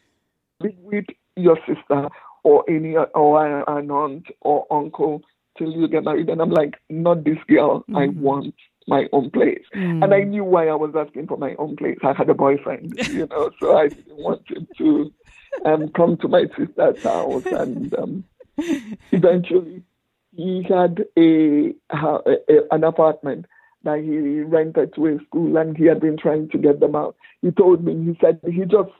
live with your sister or any or an aunt or uncle till you get married." And I'm like, "Not this girl. Mm-hmm. I want my own place. Mm. And I knew why I was asking for my own place. I had a boyfriend, you know, so I didn't want him to um, come to my sister's house. And um, eventually, he had a, a, an apartment that he rented to a school, and he had been trying to get them out. He told me, he said he just,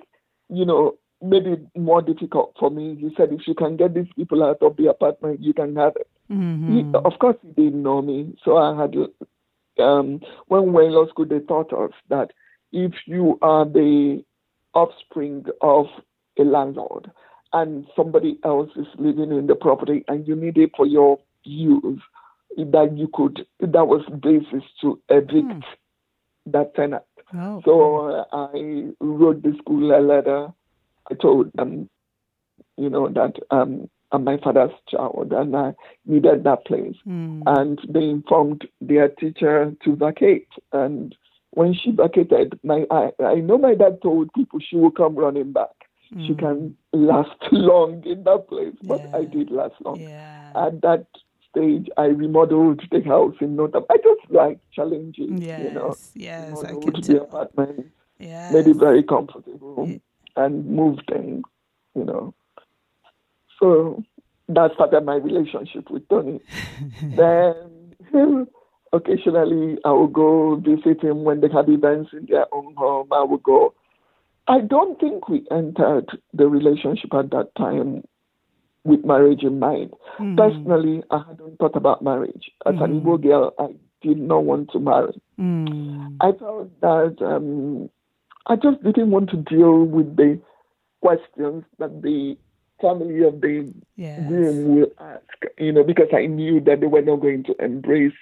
you know, made it more difficult for me. He said, if you can get these people out of the apartment, you can have it. Mm-hmm. He, of course, he didn't know me, so I had um, when we were in law school, they taught us that if you are the offspring of a landlord and somebody else is living in the property and you need it for your use, that you could, that was basis to evict hmm. that tenant. Oh, so uh, I wrote the school a letter. I told them, you know, that um, I'm my father's child and I needed that place. Mm. And they informed their teacher to vacate. And when she vacated, my I, I know my dad told people she will come running back. Mm. She hmm. can last long in that place, but yeah. I did last long. Yeah. At that stage, I remodeled the house in Notre I just like challenging, yes, you know. Yes, I can the tell. apartment, yes. made it very comfortable, yeah. and moved in, you know. So that started my relationship with Tony. then occasionally I would go visit him when they had events in their own home. I would go. I don't think we entered the relationship at that time with marriage in mind. Mm-hmm. Personally, I hadn't thought about marriage. As mm-hmm. an Igbo girl, I did not want to marry. Mm-hmm. I felt that um, I just didn't want to deal with the questions that the family of the yes. groom will ask, you know, because I knew that they were not going to embrace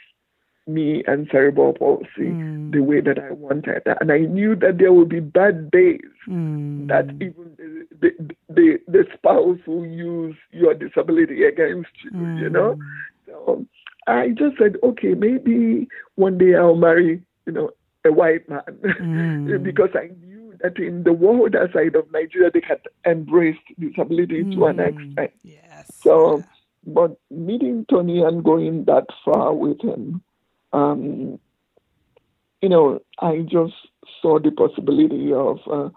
me and cerebral palsy mm. the way that I wanted. And I knew that there would be bad days mm. that even the, the, the, the, spouse will use your disability against you, mm. you know? So I just said, okay, maybe one day I'll marry, you know, a white man mm. because I that in the world outside of Nigeria, they had embraced disability mm. to an extent. Yes. So, but meeting Tony and going that far with him, um, you know, I just saw the possibility of, uh,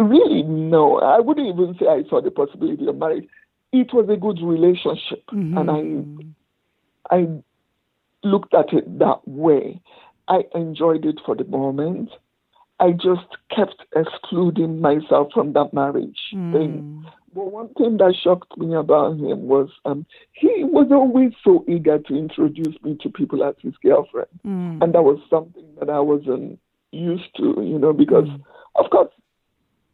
really, no, I wouldn't even say I saw the possibility of marriage. It was a good relationship, mm-hmm. and I, I looked at it that way. I enjoyed it for the moment. I just kept excluding myself from that marriage mm. thing. But one thing that shocked me about him was um, he was always so eager to introduce me to people as his girlfriend. Mm. And that was something that I wasn't used to, you know, because, mm. of course,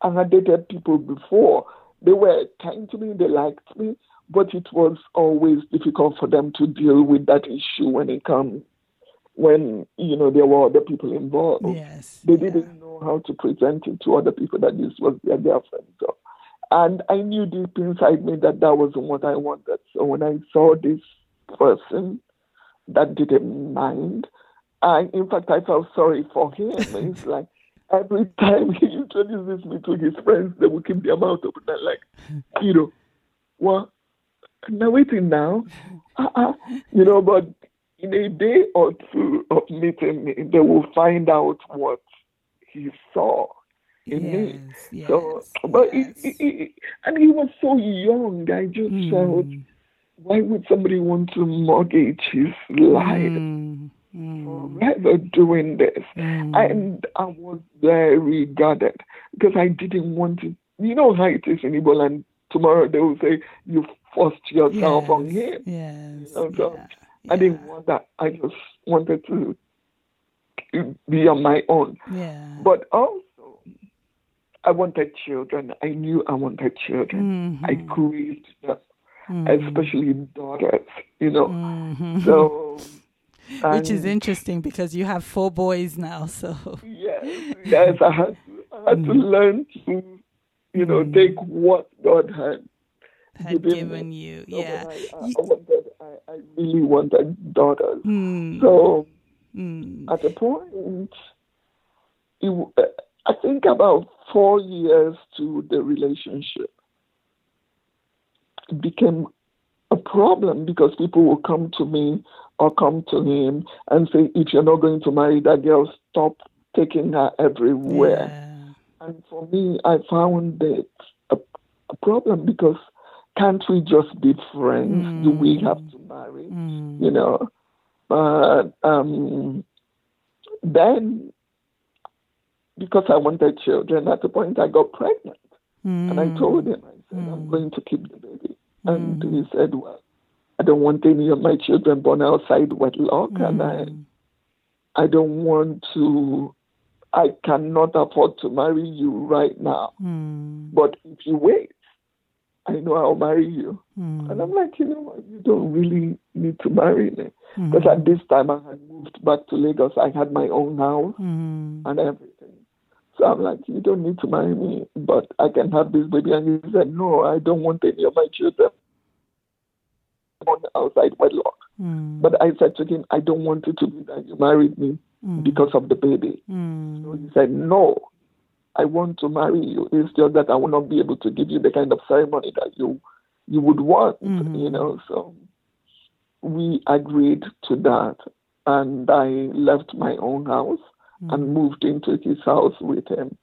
I had dated people before. They were kind to me, they liked me, but it was always difficult for them to deal with that issue when it comes when you know there were other people involved. Yes, they yeah. didn't know how to present it to other people that this was their girlfriend. So, and I knew deep inside me that that wasn't what I wanted. So when I saw this person that didn't mind, I in fact I felt sorry for him. it's like every time he introduces me to his friends, they would keep their mouth open and like, you know, what? Now waiting now, uh-uh. you know, but in a day or two of meeting me, they will find out what he saw in yes, me. Yes, so, but yes. It, it, it, and he was so young. I just mm. felt, why would somebody want to mortgage his life? Mm. Mm. Rather doing this, mm. and I was very guarded because I didn't want to. You know how it is in Igbo and tomorrow they will say you forced yourself yes, on him. Yes. You know, so yeah. I didn't want that. I just wanted to be on my own. Yeah. But also, I wanted children. I knew I wanted children. Mm-hmm. I craved them, mm-hmm. especially daughters, you know. Mm-hmm. So. Which is interesting because you have four boys now, so. Yes, yes, I had to, I had to mm-hmm. learn to, you know, mm-hmm. take what God had had given, you. Yeah. I, I, I, I, really wanted daughters. Mm. So mm. at a point, it, I think about four years to the relationship, it became a problem because people will come to me or come to him and say, if you're not going to marry that girl, stop taking her everywhere. Yeah. And for me, I found it a, a problem because can't we just be friends? Do we have to marry? Mm. You know. But um, then, because I wanted children, at the point I got pregnant, and I told him, I said, I'm going to keep the baby. And he said, Well, I don't want any of my children born outside wedlock, and I, I don't want to. I cannot afford to marry you right now. Mm. But if you wait, I know I'll marry you. Mm. And I'm like, you know what? You don't really need to marry me. Mm. Because at this time I had moved back to Lagos. I had my own house Mm. and everything. So I'm like, you don't need to marry me, but I can have this baby. And he said, no, I don't want any of my children outside wedlock. Mm. But I said to him, I don't want it to be that you married me Mm. because of the baby. Mm. So he said, No, I want to marry you. It's just that I will not be able to give you the kind of ceremony that you you would want, Mhm. you know. So we agreed to that and I left my own house and moved into his house with him.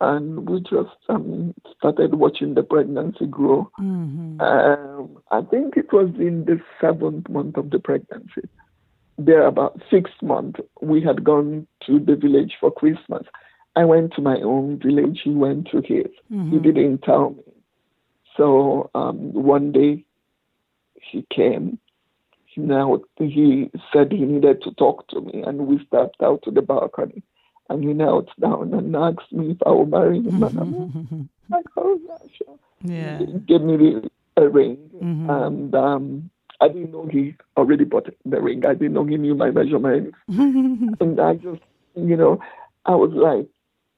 And we just um, started watching the pregnancy grow. Mhm. Um, I think it was in the seventh month of the pregnancy. There, about sixth month, we had gone to the village for Christmas. I went to my own village. He went to his. He didn't tell me. So um, one day, he came. He now he said he needed to talk to me, and we stepped out to the balcony. And he knelt down and asked me if I would marry him. And I'm like, oh yeah, sure Yeah. gave me the a ring, Mhm. and um, I didn't know he already bought the ring. I didn't know he knew my measurements, and I just, you know, I was like,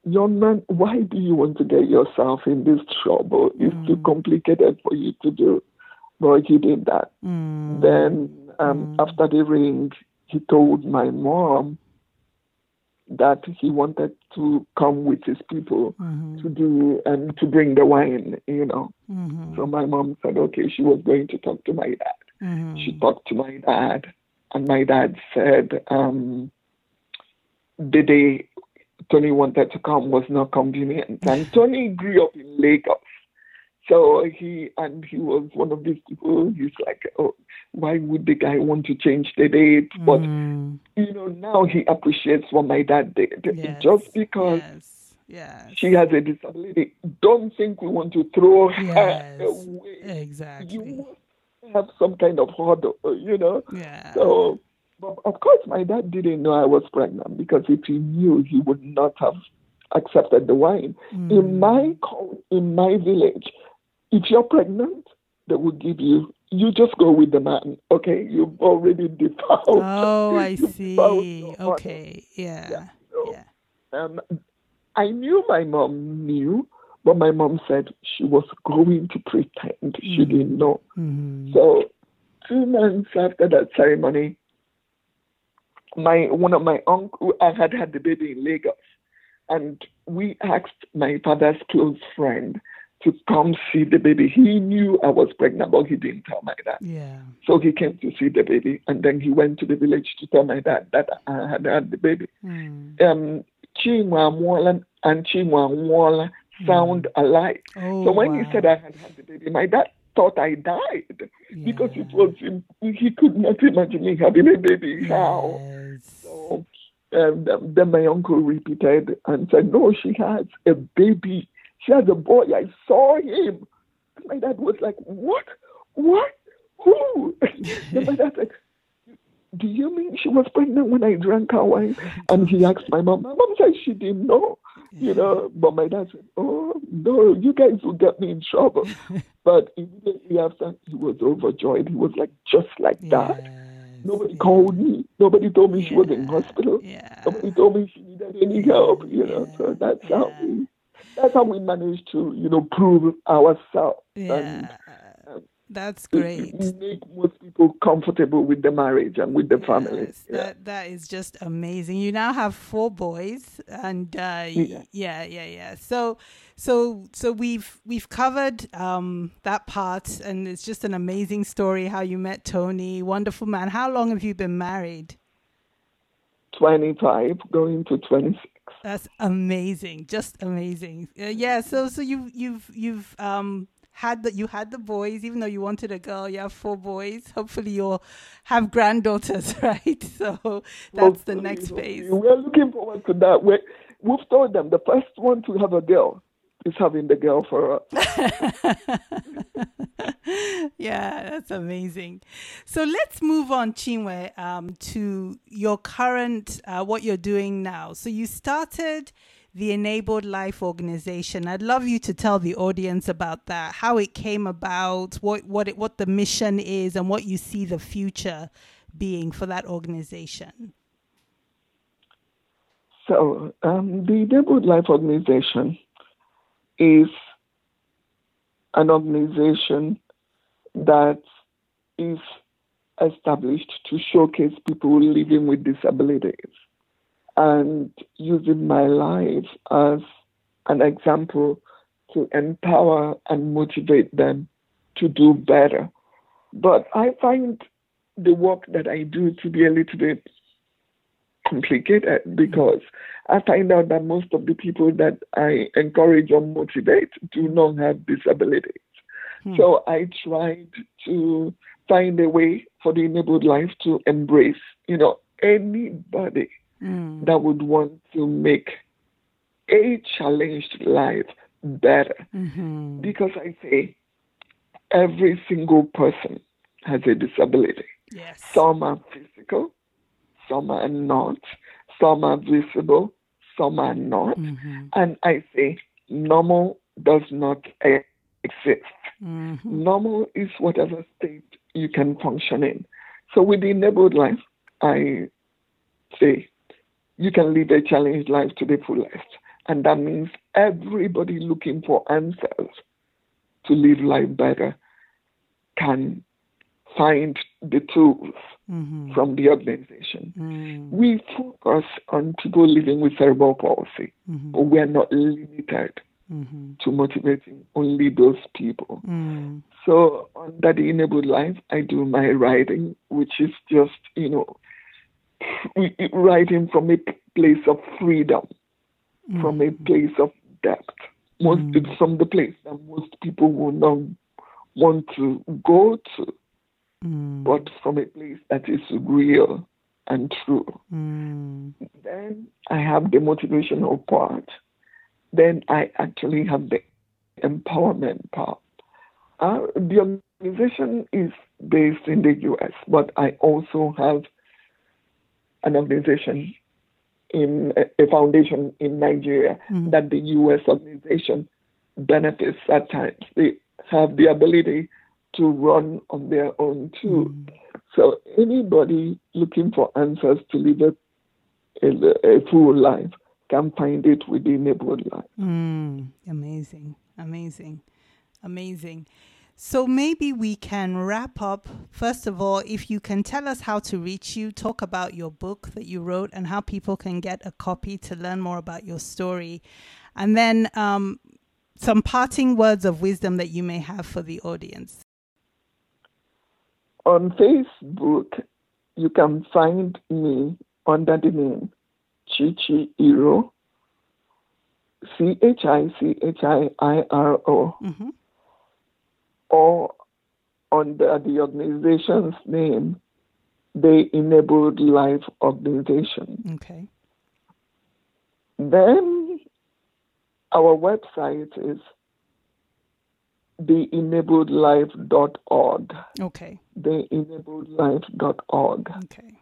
young man, why do you want to get yourself in this trouble? It's too complicated for you to do. But he did that. Mm. Then um, after the ring, he told my mom that he wanted to come with his people Mhm. to do and to bring the wine, you know. Mhm. So my mom said, okay, she was going to talk to my dad. Mhm. She talked to my dad, and my dad said um, the day Tony wanted to come was not convenient. And Tony grew up in Lagos. So he and he was one of these people. He's like, oh, why would the guy want to change the date? But Mm. you know, now he appreciates what my dad did. Yes. Just because Yes. Yes. she has a disability, don't think we want to throw her away. Exactly. You have some kind of hurdle, you know. Yeah. So, but of course, my dad didn't know I was pregnant because if he knew, he would not have accepted the wine. Mm. In my in my village, if you're pregnant, they will give you. You just go with the man, okay? You've already defiled. Oh, I see. Okay. Yeah. So, Yeah. um, I knew my mom knew, but my mom said she was going to pretend she didn't know. Mhm. So two months after that ceremony, my one of my uncle I had had the baby in Lagos, and we asked my father's close friend to come see the baby. He knew I was pregnant, but he didn't tell my dad. Yeah. So he came to see the baby, and then he went to the village to tell my dad that I had had the baby. Mm. Um, Chinwamwala and Chinwamwala sound alike. Oh, So when wow. he said I had had the baby, my dad thought I died because it was he could not imagine me having a baby. How? Yes. So um, then- my uncle repeated and said, "No, she has a baby. She has a boy. I saw him." And my dad was like, "What? What? Who?" then my dad said, "Do you mean she was pregnant when I drank her wine?" And he asked my mom. My mom said she didn't know you know. But my dad said, "Oh no, you guys will get me in trouble." but immediately after, he was overjoyed. He was like, "Just like that." Yes. Nobody called me. Nobody told me she was in hospital. Yeah. Nobody told me she needed any help. You know, so that's how we. That's how we managed to, you know, prove ourselves. Yeah. And That's great. Make most people comfortable with the marriage and with the yes, family. Yeah. That that is just amazing. You now have four boys, and uh, yeah. yeah, yeah, yeah. So, so, so we've we've covered um, that part, and it's just an amazing story how you met Tony. Wonderful man. How long have you been married? Twenty five, going to twenty six. That's amazing, just amazing. Uh, yeah. So, so you you've you've um had the you had the boys, even though you wanted a girl, you have four boys. Hopefully you'll have granddaughters, right? So that's the next phase. We're looking forward to that. we we've told them the first one to have a girl is having the girl for us. yeah, that's amazing. So let's move on, Chinwe, um, to your current, uh, what you're doing now. So you started the Enabled Life organization. I'd love you to tell the audience about that, how it came about, what what it, what the mission is, and what you see the future being for that organization. So, um, the Enabled Life organization is an organization that is established to showcase people living with disabilities and using my life as an example to empower and motivate them to do better. But I find the work that I do to be a little bit complicated because I find out that most of the people that I encourage or motivate do not have disabilities. Hmm. So I tried to find a way for the enabled life to embrace, you know, anybody mm. that would want to make a challenged life better. Mm-hmm. Because I say every single person has a disability. Yes. Some are physical, some are not, some are visible, some are not. Mm-hmm. And I say normal does not exist. Mm-hmm. Normal is whatever state you can function in. So with the enabled life, I say you can live a challenged life to the fullest. And that means everybody looking for answers to live life better can find the tools mm-hmm. from the organization. Mm. We focus on people living with cerebral palsy, mm-hmm. but we are not limited mm-hmm. to motivating only those people. Mm. So under the enabled life, I do my writing, which is just, you know, writing from a place of freedom, mm. from a place of depth. Most mm. from the place that most people will not want to go to, mm. but from a place that is real and true. Mm. Then I have the motivational part. Then I actually have the empowerment part. Uh, the organization is based in the US, but I also have an organization in a foundation in Nigeria mm. that the US organization benefits at times. They have the ability to run on their own too. Mm. So anybody looking for answers to live a, a, a full life can find it within the enabled life. Mm. Amazing, amazing, amazing. So maybe we can wrap up. First of all, if you can tell us how to reach you, talk about your book that you wrote and how people can get a copy to learn more about your story. And then um, some parting words of wisdom that you may have for the audience. On Facebook, you can find me under the name Chichi Iro, C H I C H I I R O. Mm-hmm or under the organization's name, the Enabled Life Organization. Okay. Then our website is theenabledlife.org. Okay. Theenabledlife.org. Okay.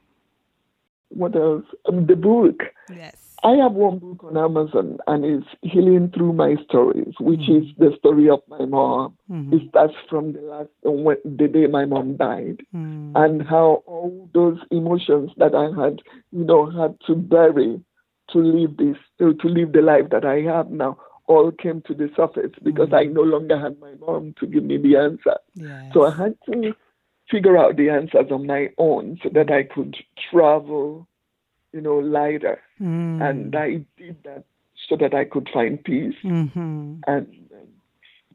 What else? Um, the book. Yes. I have one book on Amazon and it's Healing Through My Stories, which mm-hmm. is the story of my mom. Mm-hmm. It starts from the last when, the day my mom died mm-hmm. and how all those emotions that I had, you know, had to bury to live this, to live the life that I have now. all came to the surface because I no longer had my mom to give me the answer. Yes. So I had to figure out the answers on my own so that I could travel, you know, lighter. Mm. And I did that so that I could find peace Mhm. and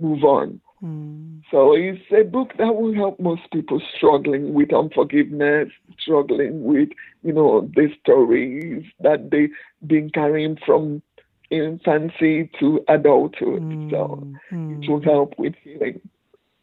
move on. Mm. So it's a book that will help most people struggling with unforgiveness, struggling with, you know, the stories that they've been carrying from infancy to adulthood. So Mm. it will help with healing.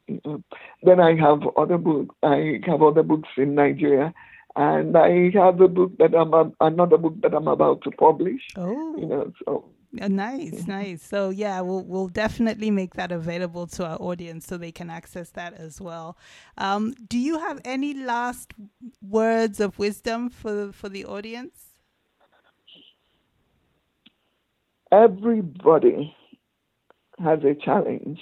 Then I have other books. I have other books in Nigeria, and I have a book that I'm a, another book that I'm about to publish. Oh. You know, so Uh, Nice, nice. So yeah, we'll we'll definitely make that available to our audience so they can access that as well. Um, do you have any last words of wisdom for for the audience? everybody has a challenge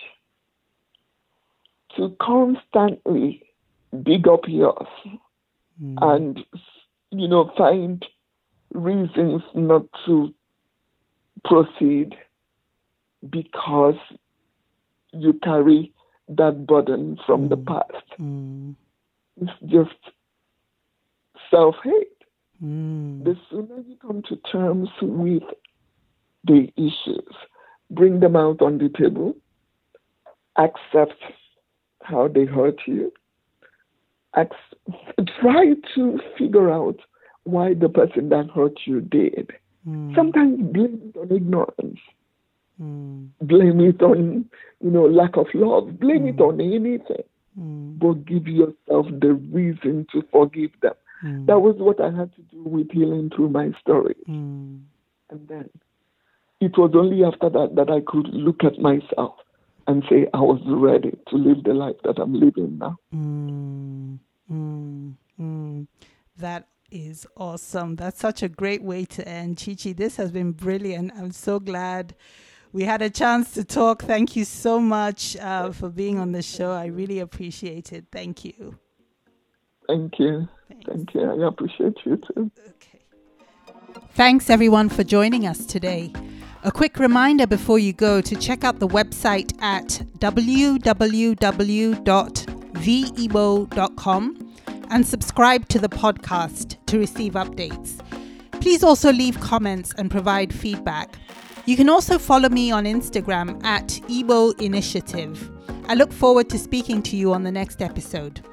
to constantly dig up yours and you know find reasons not to proceed because you carry that burden from the past Mm. it's just self-hate Mm. the sooner you come to terms with the issues, bring them out on the table, accept how they hurt you, Ex- try to figure out why the person that hurt you did. Mm. Sometimes blame it on ignorance, Mm. blame it on you know lack of love, blame it on anything, Mm. but give yourself the reason to forgive them. Mm. That was what I had to do with healing through my story. Mm. And then it was only after that that I could look at myself and say I was ready to live the life that I'm living now. Mm, mm, mm. That is awesome. That's such a great way to end. Chichi, this has been brilliant. I'm so glad we had a chance to talk. Thank you so much uh, for being on the show. I really appreciate it. Thank you. Thank you. Thank you. I appreciate you too. Okay. Thanks everyone for joining us today. A quick reminder before you go to check out the website at www.thebo.com and subscribe to the podcast to receive updates. Please also leave comments and provide feedback. You can also follow me on Instagram at Ebo Initiative. I look forward to speaking to you on the next episode.